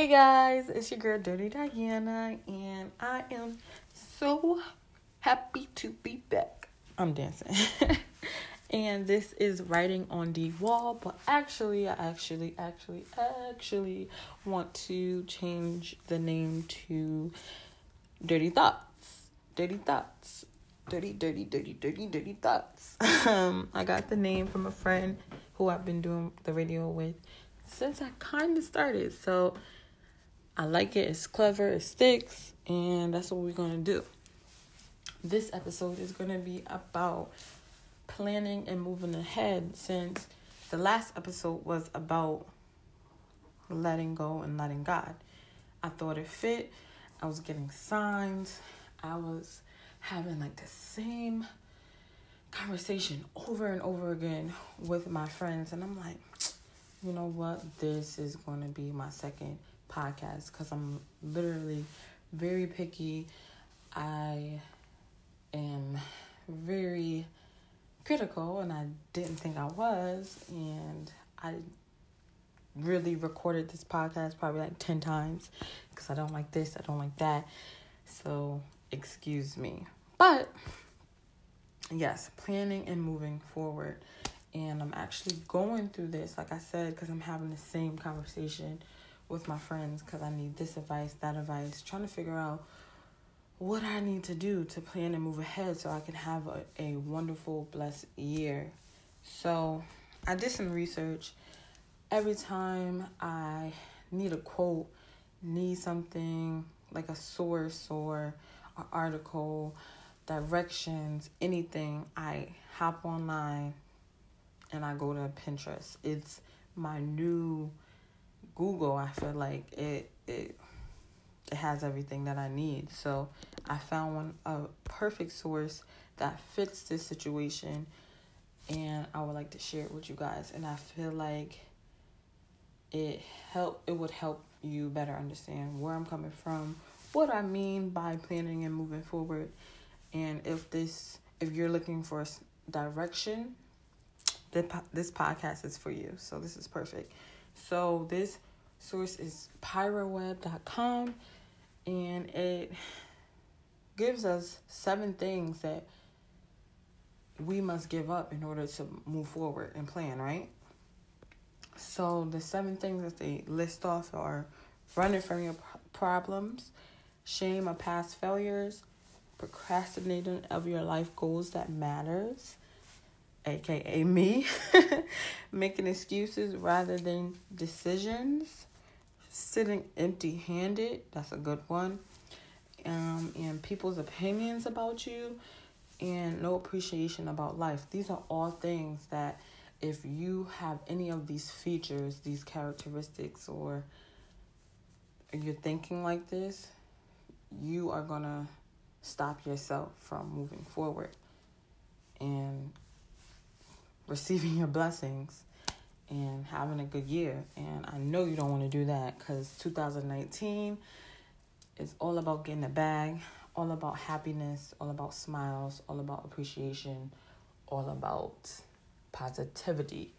Hey guys, it's your girl Dirty Diana, and I am so happy to be back. I'm dancing. and this is writing on the wall, but actually, I actually, actually, actually want to change the name to Dirty Thoughts. Dirty Thoughts. Dirty, dirty, dirty, dirty, dirty thoughts. Um, I got the name from a friend who I've been doing the radio with since I kind of started. So I like it. It's clever. It sticks, and that's what we're gonna do. This episode is gonna be about planning and moving ahead. Since the last episode was about letting go and letting God, I thought it fit. I was getting signs. I was having like the same conversation over and over again with my friends, and I'm like you know what, this is going to be my second podcast because I'm literally very picky. I am very critical, and I didn't think I was. And I really recorded this podcast probably like 10 times because I don't like this, I don't like that. So, excuse me. But, yes, planning and moving forward and I'm actually going through this, like I said, because I'm having the same conversation with my friends because I need this advice, that advice, trying to figure out what I need to do to plan and move ahead so I can have a, a wonderful, blessed year. So I did some research. Every time I need a quote, need something like a source or an article, directions, anything, I hop online and I go to Pinterest. It's my new Google. I feel like it it it has everything that I need. So I found one a perfect source that fits this situation and I would like to share it with you guys and I feel like it help it would help you better understand where I'm coming from, what I mean by planning and moving forward and if this if you're looking for direction the, this podcast is for you. So this is perfect. So this source is pyroweb.com and it gives us seven things that we must give up in order to move forward and plan, right? So the seven things that they list off are running from your problems, shame of past failures, procrastinating of your life goals that matters, aka me, making excuses rather than decisions, sitting empty handed, that's a good one, um, and people's opinions about you, and no appreciation about life. These are all things that if you have any of these features, these characteristics, or you're thinking like this, you are gonna stop yourself from moving forward. And receiving your blessings and having a good year. And I know you don't want to do that because 2019 is all about getting a bag, all about happiness, all about smiles, all about appreciation, all about positivity.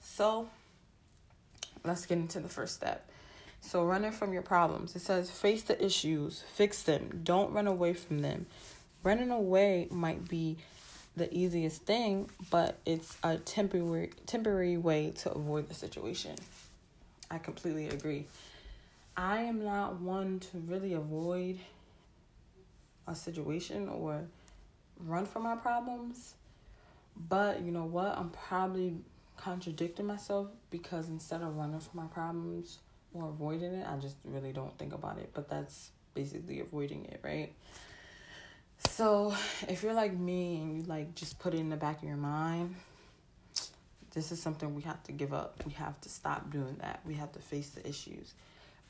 So let's get into the first step. So, running from your problems. It says face the issues, fix them, don't run away from them. Running away might be the easiest thing, but it's a temporary temporary way to avoid the situation. I completely agree. I am not one to really avoid a situation or run from my problems. But you know what? I'm probably contradicting myself because instead of running from my problems or avoiding it, I just really don't think about it. But that's basically avoiding it, right? So, if you're like me and you like just put it in the back of your mind, this is something we have to give up. We have to stop doing that. We have to face the issues.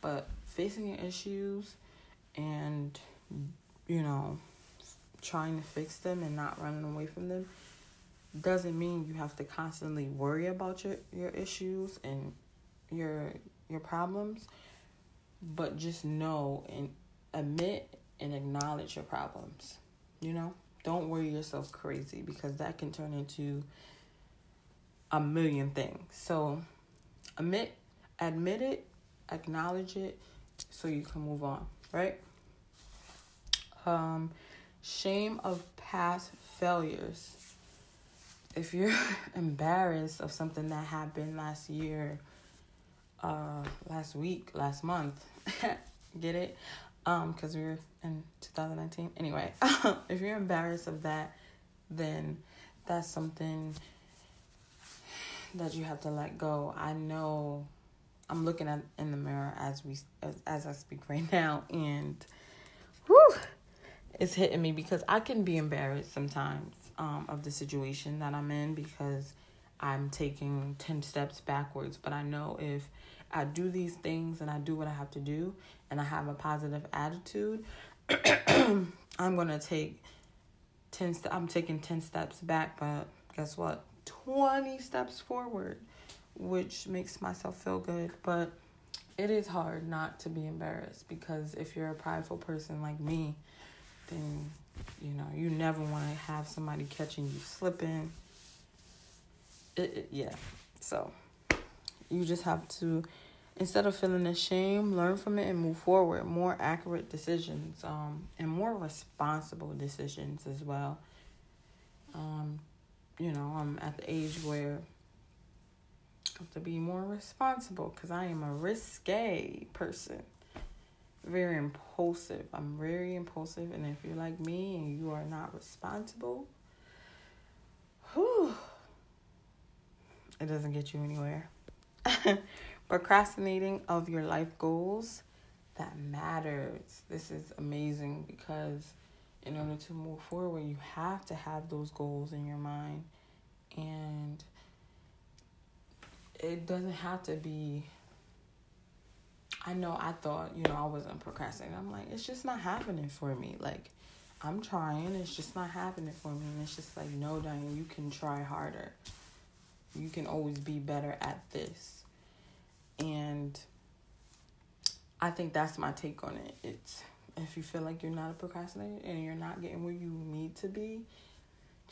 But facing your issues and, you know, trying to fix them and not running away from them doesn't mean you have to constantly worry about your, your issues and your your problems but just know and admit and acknowledge your problems. You know, don't worry yourself crazy because that can turn into a million things. So, admit admit it, acknowledge it, so you can move on, right? Um, shame of past failures. If you're embarrassed of something that happened last year, uh, last week, last month, get it? Um, because we are in 2019. Anyway, if you're embarrassed of that, then that's something that you have to let go. I know I'm looking at in the mirror as we as, as I speak right now and whew, it's hitting me because I can be embarrassed sometimes um, of the situation that I'm in because I'm taking 10 steps backwards. But I know if I do these things and I do what I have to do and I have a positive attitude, I'm going to take 10 st- I'm taking 10 steps back, but guess what? 20 steps forward, which makes myself feel good, but it is hard not to be embarrassed because if you're a prideful person like me, then you know you never want to have somebody catching you slipping it, it, yeah so you just have to instead of feeling ashamed learn from it and move forward more accurate decisions um and more responsible decisions as well um you know i'm at the age where I have to be more responsible because i am a risque person very impulsive. I'm very impulsive, and if you're like me and you are not responsible, whew, it doesn't get you anywhere. Procrastinating of your life goals that matters. This is amazing because in order to move forward, you have to have those goals in your mind, and it doesn't have to be I know I thought, you know, I wasn't procrastinating. I'm like, it's just not happening for me. Like, I'm trying, it's just not happening for me. And it's just like, no, Diane, you can try harder. You can always be better at this. And I think that's my take on it. It's if you feel like you're not a procrastinator and you're not getting where you need to be,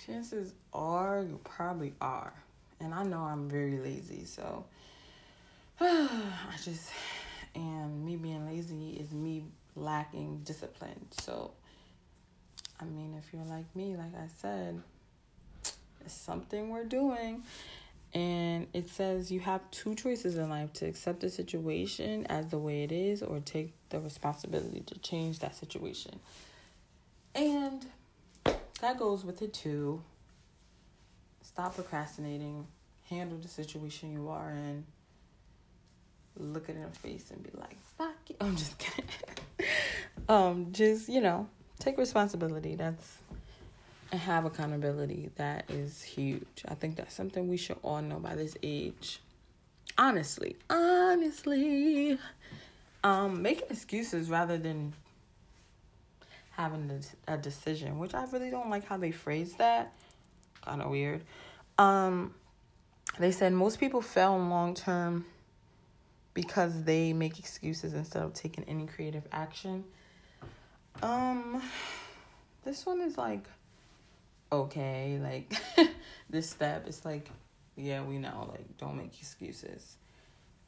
chances are you probably are. And I know I'm very lazy, so I just and me being lazy is me lacking discipline. So, I mean, if you're like me, like I said, it's something we're doing. And it says you have two choices in life to accept the situation as the way it is or take the responsibility to change that situation. And that goes with it too. Stop procrastinating, handle the situation you are in, look it in her face and be like, fuck you. I'm just kidding. um, just, you know, take responsibility. That's and have accountability. That is huge. I think that's something we should all know by this age. Honestly, honestly, um, making excuses rather than having a decision, which I really don't like how they phrase that. Kind of weird. Um, they said most people fail long term because they make excuses instead of taking any creative action. Um this one is like okay, like this step is like yeah, we know like don't make excuses.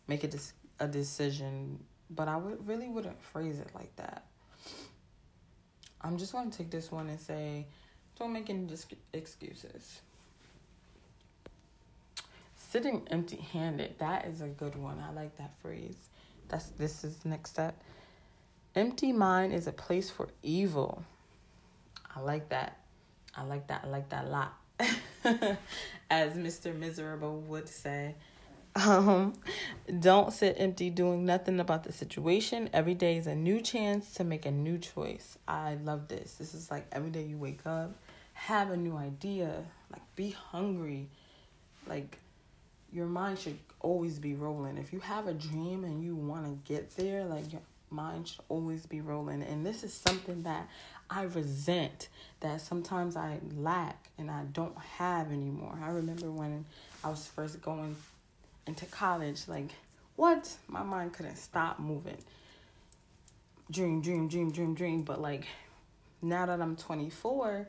Make a dis- a decision, but I would really wouldn't phrase it like that. I'm just going to take this one and say don't make any dis- excuses sitting empty handed, that is a good one. I like that phrase. That's this is next step. Empty mind is a place for evil. I like that. I like that. I like that a lot. As Mr. Miserable would say. Um, don't sit empty doing nothing about the situation. Every day is a new chance to make a new choice. I love this. This is like every day you wake up, have a new idea, like be hungry, like your mind should always be rolling. If you have a dream and you want to get there, like your mind should always be rolling. And this is something that I resent that sometimes I lack and I don't have anymore. I remember when I was first going into college, like, what? My mind couldn't stop moving. Dream, dream, dream, dream, dream. But like, now that I'm 24,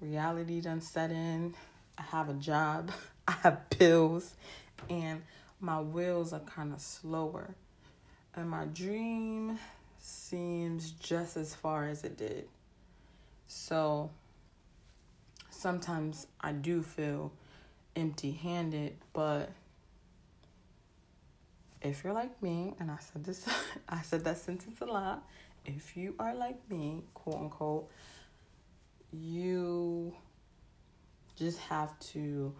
reality done set in. I have a job. I have bills and my wheels are kind of slower. and my dream seems just as far as it did. So sometimes I do feel empty handed, but if you're like me, and I said this, I said that sentence a lot. If you are like me, quote unquote, you just have to,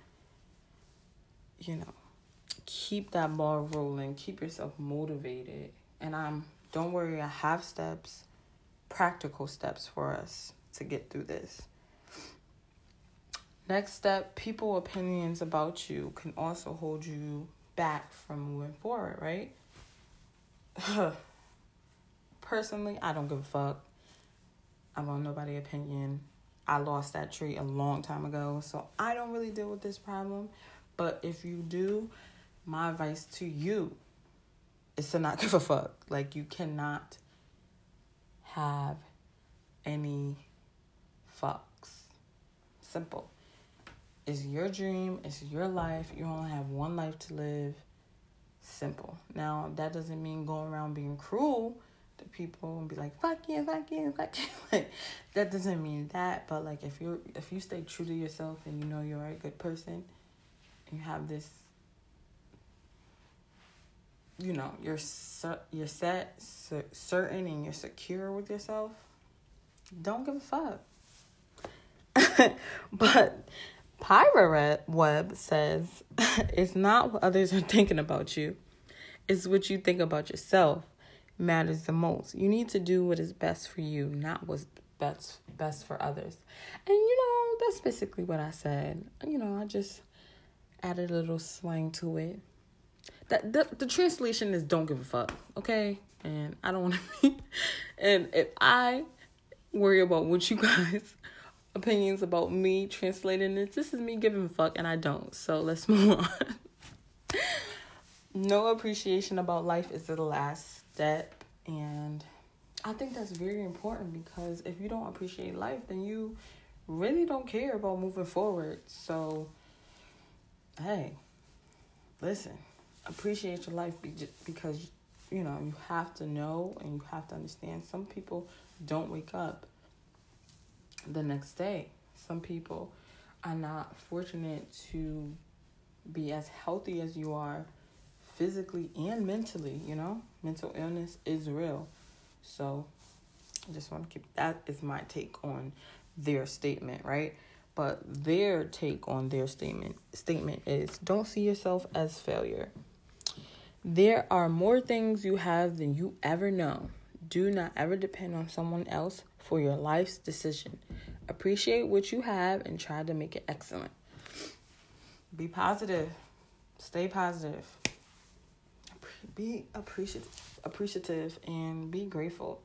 you know, keep that ball rolling, keep yourself motivated. And I'm, don't worry, I have steps, practical steps for us to get through this. Next step people opinions about you can also hold you back from moving forward, right? Personally, I don't give a fuck. I want nobody opinion. I lost that tree a long time ago, so I don't really deal with this problem. But if you do, my advice to you is to not give a fuck. Like you cannot have any fucks. Simple. It's your dream, it's your life. You only have one life to live. Simple. Now, that doesn't mean going around being cruel to people and be like, fuck you, fuck you, fuck you. like, that doesn't mean that. But, like, if you're, if you stay true to yourself and you know you're a good person, you have this, you know, you're, you're set, certain, and you're secure with yourself, don't give a fuck. But Pyra Web says, It's not what others are thinking about you, it's what you think about yourself matters the most. You need to do what is best for you, not what's best best for others. And you know, that's basically what I said. You know, I just added a little slang to it. That the, the translation is don't give a fuck, okay? And I don't want to be and if I worry about what you guys opinions about me translating this. This is me giving a fuck, and I don't. So let's move on. no appreciation about life is the last step, and I think that's very important because if you don't appreciate life, then you really don't care about moving forward. So, hey, listen, appreciate your life because you know you have to know and you have to understand. Some people don't wake up the next day. Some people are not fortunate to be as healthy as you are physically and mentally, you know? Mental illness is real. So I just want to keep that is my take on their statement, right? But their take on their statement statement is don't see yourself as failure. There are more things you have than you ever know. Do not ever depend on someone else for your life's decision. Appreciate what you have and try to make it excellent. Be positive. Stay positive. Be appreciative, appreciative and be grateful.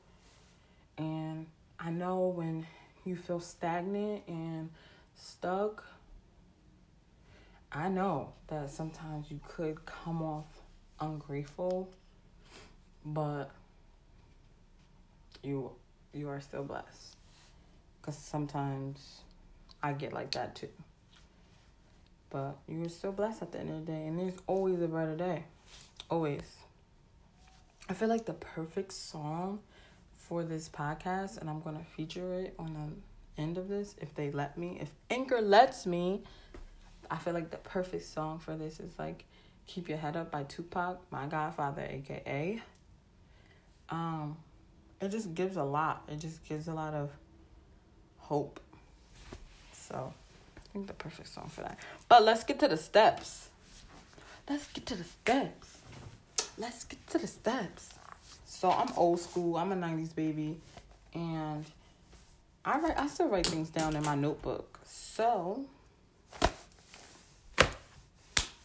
And I know when you feel stagnant and stuck, I know that sometimes you could come off ungrateful, but you you are still blessed. Because sometimes I get like that too. But you're still blessed at the end of the day. And there's always a better day. Always. I feel like the perfect song for this podcast, and I'm going to feature it on the end of this if they let me. If Anchor lets me, I feel like the perfect song for this is like Keep Your Head Up by Tupac, my godfather, aka. Um, it just gives a lot. It just gives a lot of hope. So I think the perfect song for that. But let's get to the steps. Let's get to the steps. Let's get to the steps. So I'm old school. I'm a 90s baby. And I write I still write things down in my notebook. So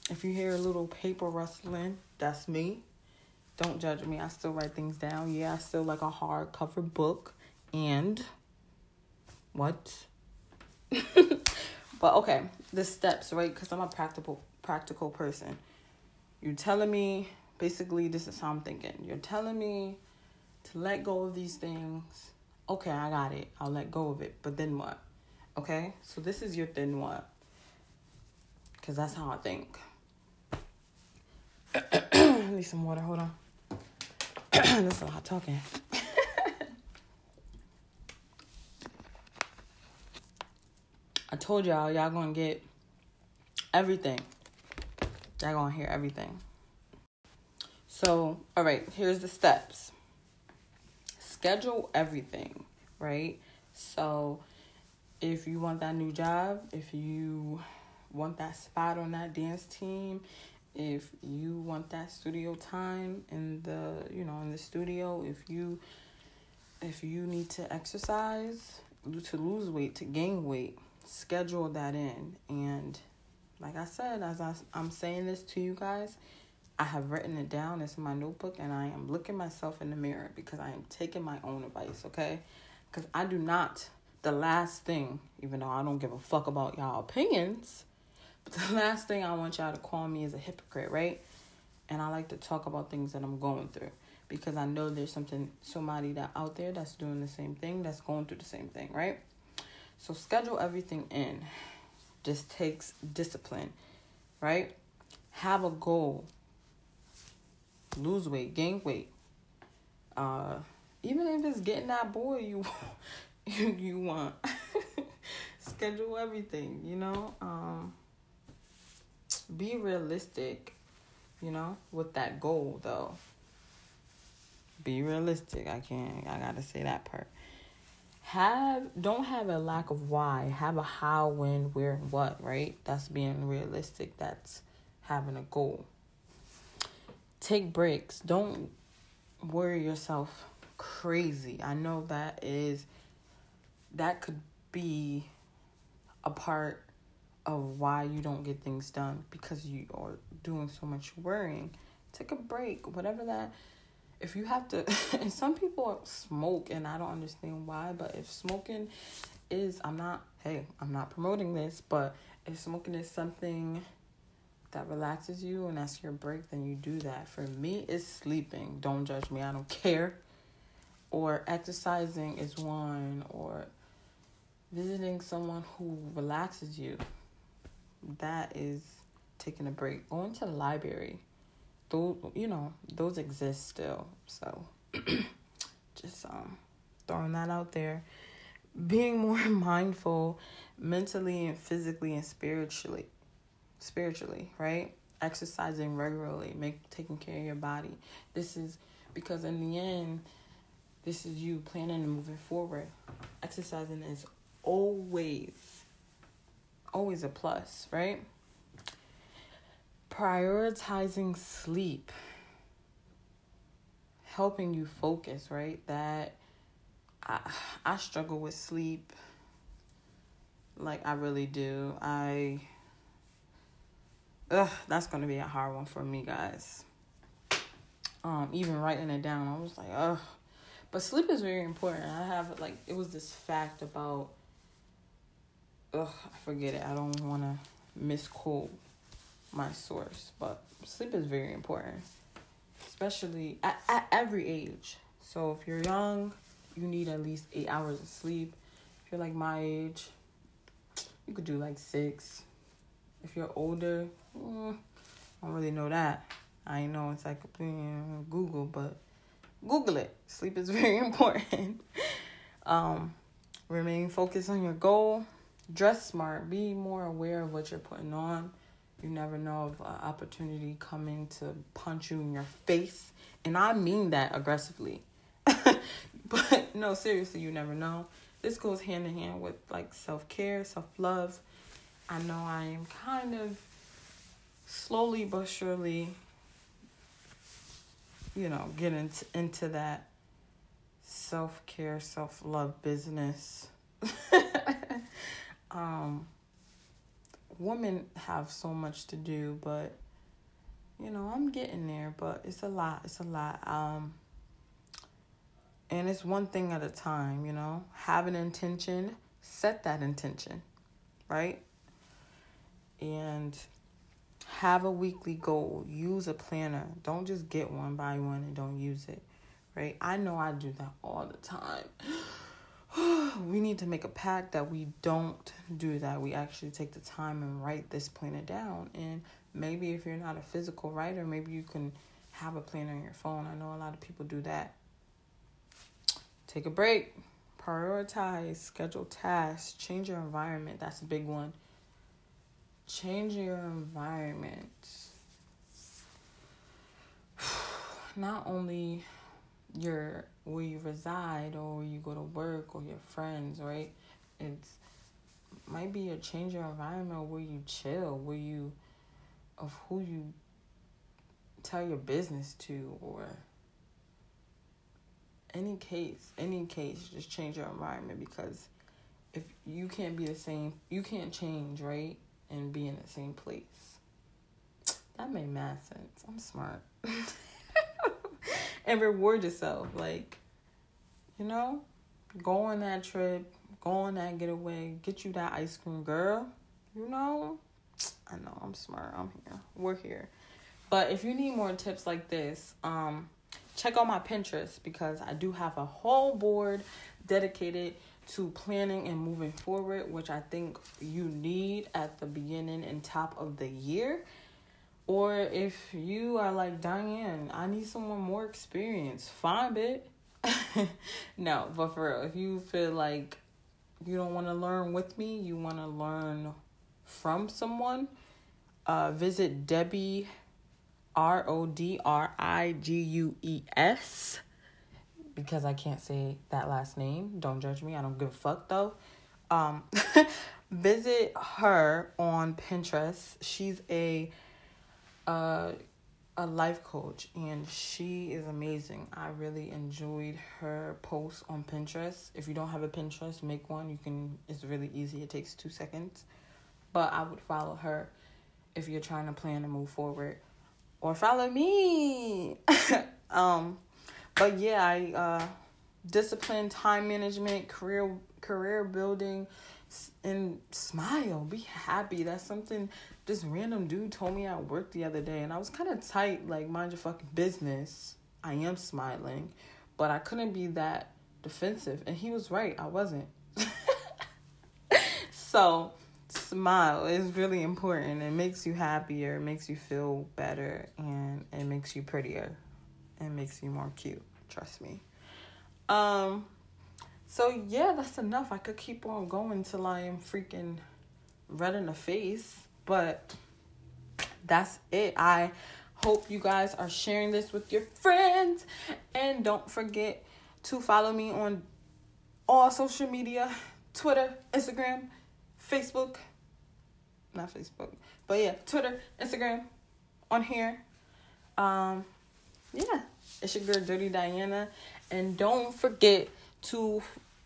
if you hear a little paper rustling, that's me. Don't judge me. I still write things down. Yeah, I still like a hardcover book. And what? but okay, the steps, right? Because I'm a practical practical person. You're telling me basically this is how I'm thinking. You're telling me to let go of these things. Okay, I got it. I'll let go of it. But then what? Okay? So this is your then what? Cause that's how I think. Need some water, hold on. That's a lot talking. I told y'all, y'all gonna get everything. Y'all gonna hear everything. So, all right, here's the steps. Schedule everything, right? So, if you want that new job, if you want that spot on that dance team, if you want that studio time in the, you know, in the studio, if you if you need to exercise, to lose weight, to gain weight, schedule that in. And like I said, as I, I'm saying this to you guys, I have written it down. It's in my notebook, and I am looking myself in the mirror because I am taking my own advice, okay? Because I do not, the last thing, even though I don't give a fuck about y'all opinions, the last thing I want y'all to call me is a hypocrite, right? And I like to talk about things that I'm going through because I know there's something, somebody that out there that's doing the same thing, that's going through the same thing, right? So schedule everything in. Just takes discipline, right? Have a goal lose weight, gain weight. Uh, even if it's getting that boy you you you want. Schedule everything, you know. Um, be realistic, you know, with that goal though. Be realistic. I can't. I gotta say that part. Have don't have a lack of why. Have a how, when, where, and what. Right. That's being realistic. That's having a goal take breaks. Don't worry yourself crazy. I know that is that could be a part of why you don't get things done because you are doing so much worrying. Take a break, whatever that if you have to and some people smoke and I don't understand why, but if smoking is I'm not hey, I'm not promoting this, but if smoking is something that relaxes you and that's your break, then you do that. For me, it's sleeping. Don't judge me. I don't care. Or exercising is one, or visiting someone who relaxes you. That is taking a break. Going to the library. Those, you know, those exist still. So just um throwing that out there. Being more mindful mentally and physically and spiritually spiritually, right? Exercising regularly, make taking care of your body. This is because in the end, this is you planning and moving forward. Exercising is always always a plus, right? Prioritizing sleep helping you focus, right? That I I struggle with sleep like I really do. I ugh, that's gonna be a hard one for me, guys. Um, even writing it down, I was like, ugh. But sleep is very important. I have like it was this fact about ugh, I forget it. I don't wanna misquote my source, but sleep is very important. Especially at, at every age. So if you're young, you need at least eight hours of sleep. If you're like my age, you could do like six. If you're older, mm, I don't really know that. I know it's like Google, but Google it. Sleep is very important. um, remain focused on your goal. Dress smart. Be more aware of what you're putting on. You never know of an opportunity coming to punch you in your face. And I mean that aggressively. but no, seriously, you never know. This goes hand in hand with like self care, self love. I know I am kind of slowly but surely, you know, getting into, that self care, self love business. um, women have so much to do, but you know, I'm getting there, but it's a lot. It's a lot. Um, and it's one thing at a time, you know. Have an intention, set that intention, right? And have a weekly goal. Use a planner. Don't just get one, buy one, and don't use it. Right? I know I do that all the time. we need to make a pact that we don't do that. We actually take the time and write this planner down. And maybe if you're not a physical writer, maybe you can have a planner on your phone. I know a lot of people do that. Take a break, prioritize, schedule tasks, change your environment. That's a big one. Change your environment. Not only your where you reside or you go to work or your friends, right? It's might be a change your environment where you chill, where you of who you tell your business to or any case, any case, just change your environment because if you can't be the same, you can't change, right? And be in the same place. That made mad sense. I'm smart. and reward yourself. Like, you know, go on that trip, go on that getaway, get you that ice cream, girl. You know, I know I'm smart. I'm here. We're here. But if you need more tips like this, um, check out my Pinterest because I do have a whole board dedicated to planning and moving forward, which I think you need at the beginning and top of the year. Or if you are like Diane, I need someone more experienced, find it. no, but for real, if you feel like you don't want to learn with me, you want to learn from someone, uh, visit Debbie R O D R I G U E S because I can't say that last name. Don't judge me. I don't give a fuck though. Um, visit her on Pinterest. She's a uh, a life coach and she is amazing. I really enjoyed her posts on Pinterest. If you don't have a Pinterest, make one. You can it's really easy. It takes 2 seconds. But I would follow her if you're trying to plan to move forward or follow me. um, but yeah, I uh, discipline, time management, career career building, and smile. Be happy. That's something this random dude told me at work the other day, and I was kind of tight. Like mind your fucking business. I am smiling, but I couldn't be that defensive, and he was right. I wasn't. so smile is really important. It makes you happier, it makes you feel better, and it makes you prettier. It makes you more cute. Trust me. Um so yeah, that's enough. I could keep on going till I am freaking red in the face, but that's it. I hope you guys are sharing this with your friends and don't forget to follow me on all social media, Twitter, Instagram, Facebook, not Facebook, but yeah, Twitter, Instagram, on here. Um, yeah, it's your girl Dirty Diana, and don't forget to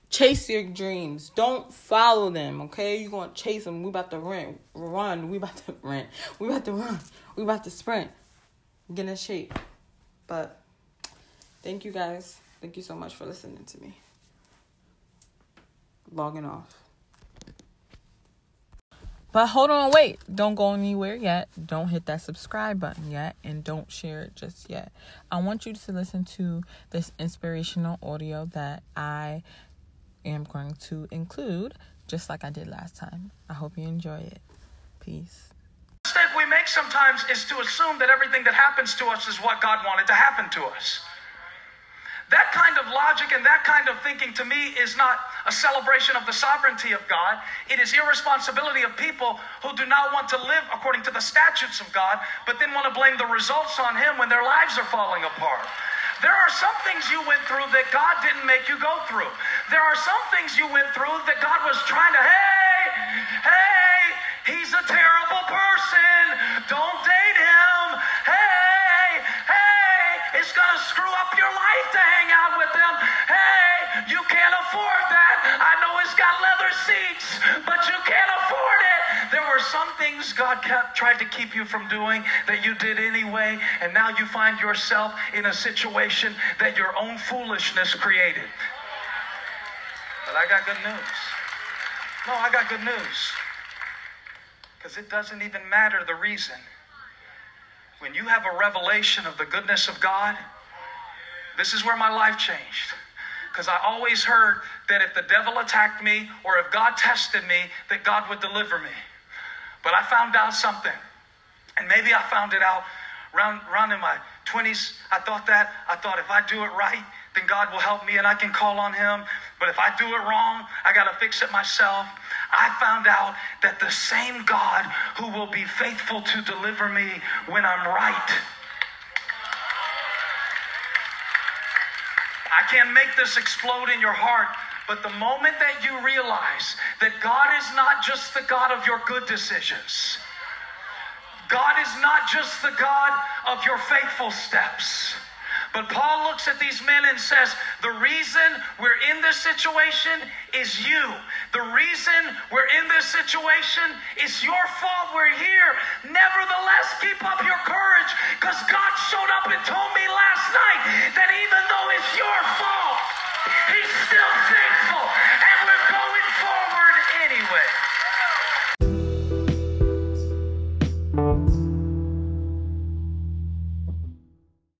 chase your dreams. Don't follow them, okay? You're gonna chase them. We about to run, run. We about to run. We about to run. We about to sprint. Get in shape. But thank you guys. Thank you so much for listening to me. Logging off. But hold on, wait. Don't go anywhere yet. Don't hit that subscribe button yet. And don't share it just yet. I want you to listen to this inspirational audio that I am going to include, just like I did last time. I hope you enjoy it. Peace. The mistake we make sometimes is to assume that everything that happens to us is what God wanted to happen to us. That kind of logic and that kind of thinking to me is not a celebration of the sovereignty of God. It is irresponsibility of people who do not want to live according to the statutes of God, but then want to blame the results on Him when their lives are falling apart. There are some things you went through that God didn't make you go through. There are some things you went through that God was trying to, hey, hey, he's a terrible person. Don't date him. Leather seats, but you can't afford it. There were some things God kept, tried to keep you from doing that you did anyway, and now you find yourself in a situation that your own foolishness created. But I got good news. No, I got good news. Because it doesn't even matter the reason. When you have a revelation of the goodness of God, this is where my life changed. Because I always heard that if the devil attacked me or if God tested me, that God would deliver me. But I found out something. And maybe I found it out around, around in my 20s, I thought that. I thought if I do it right, then God will help me and I can call on Him. But if I do it wrong, I got to fix it myself. I found out that the same God who will be faithful to deliver me when I'm right. I can't make this explode in your heart, but the moment that you realize that God is not just the God of your good decisions, God is not just the God of your faithful steps. But Paul looks at these men and says, The reason we're in this situation is you. The reason we're in this situation is your fault we're here. Nevertheless, keep up your courage because God showed up and told me last night that even though it's your fault, He's still faithful and we're going forward anyway.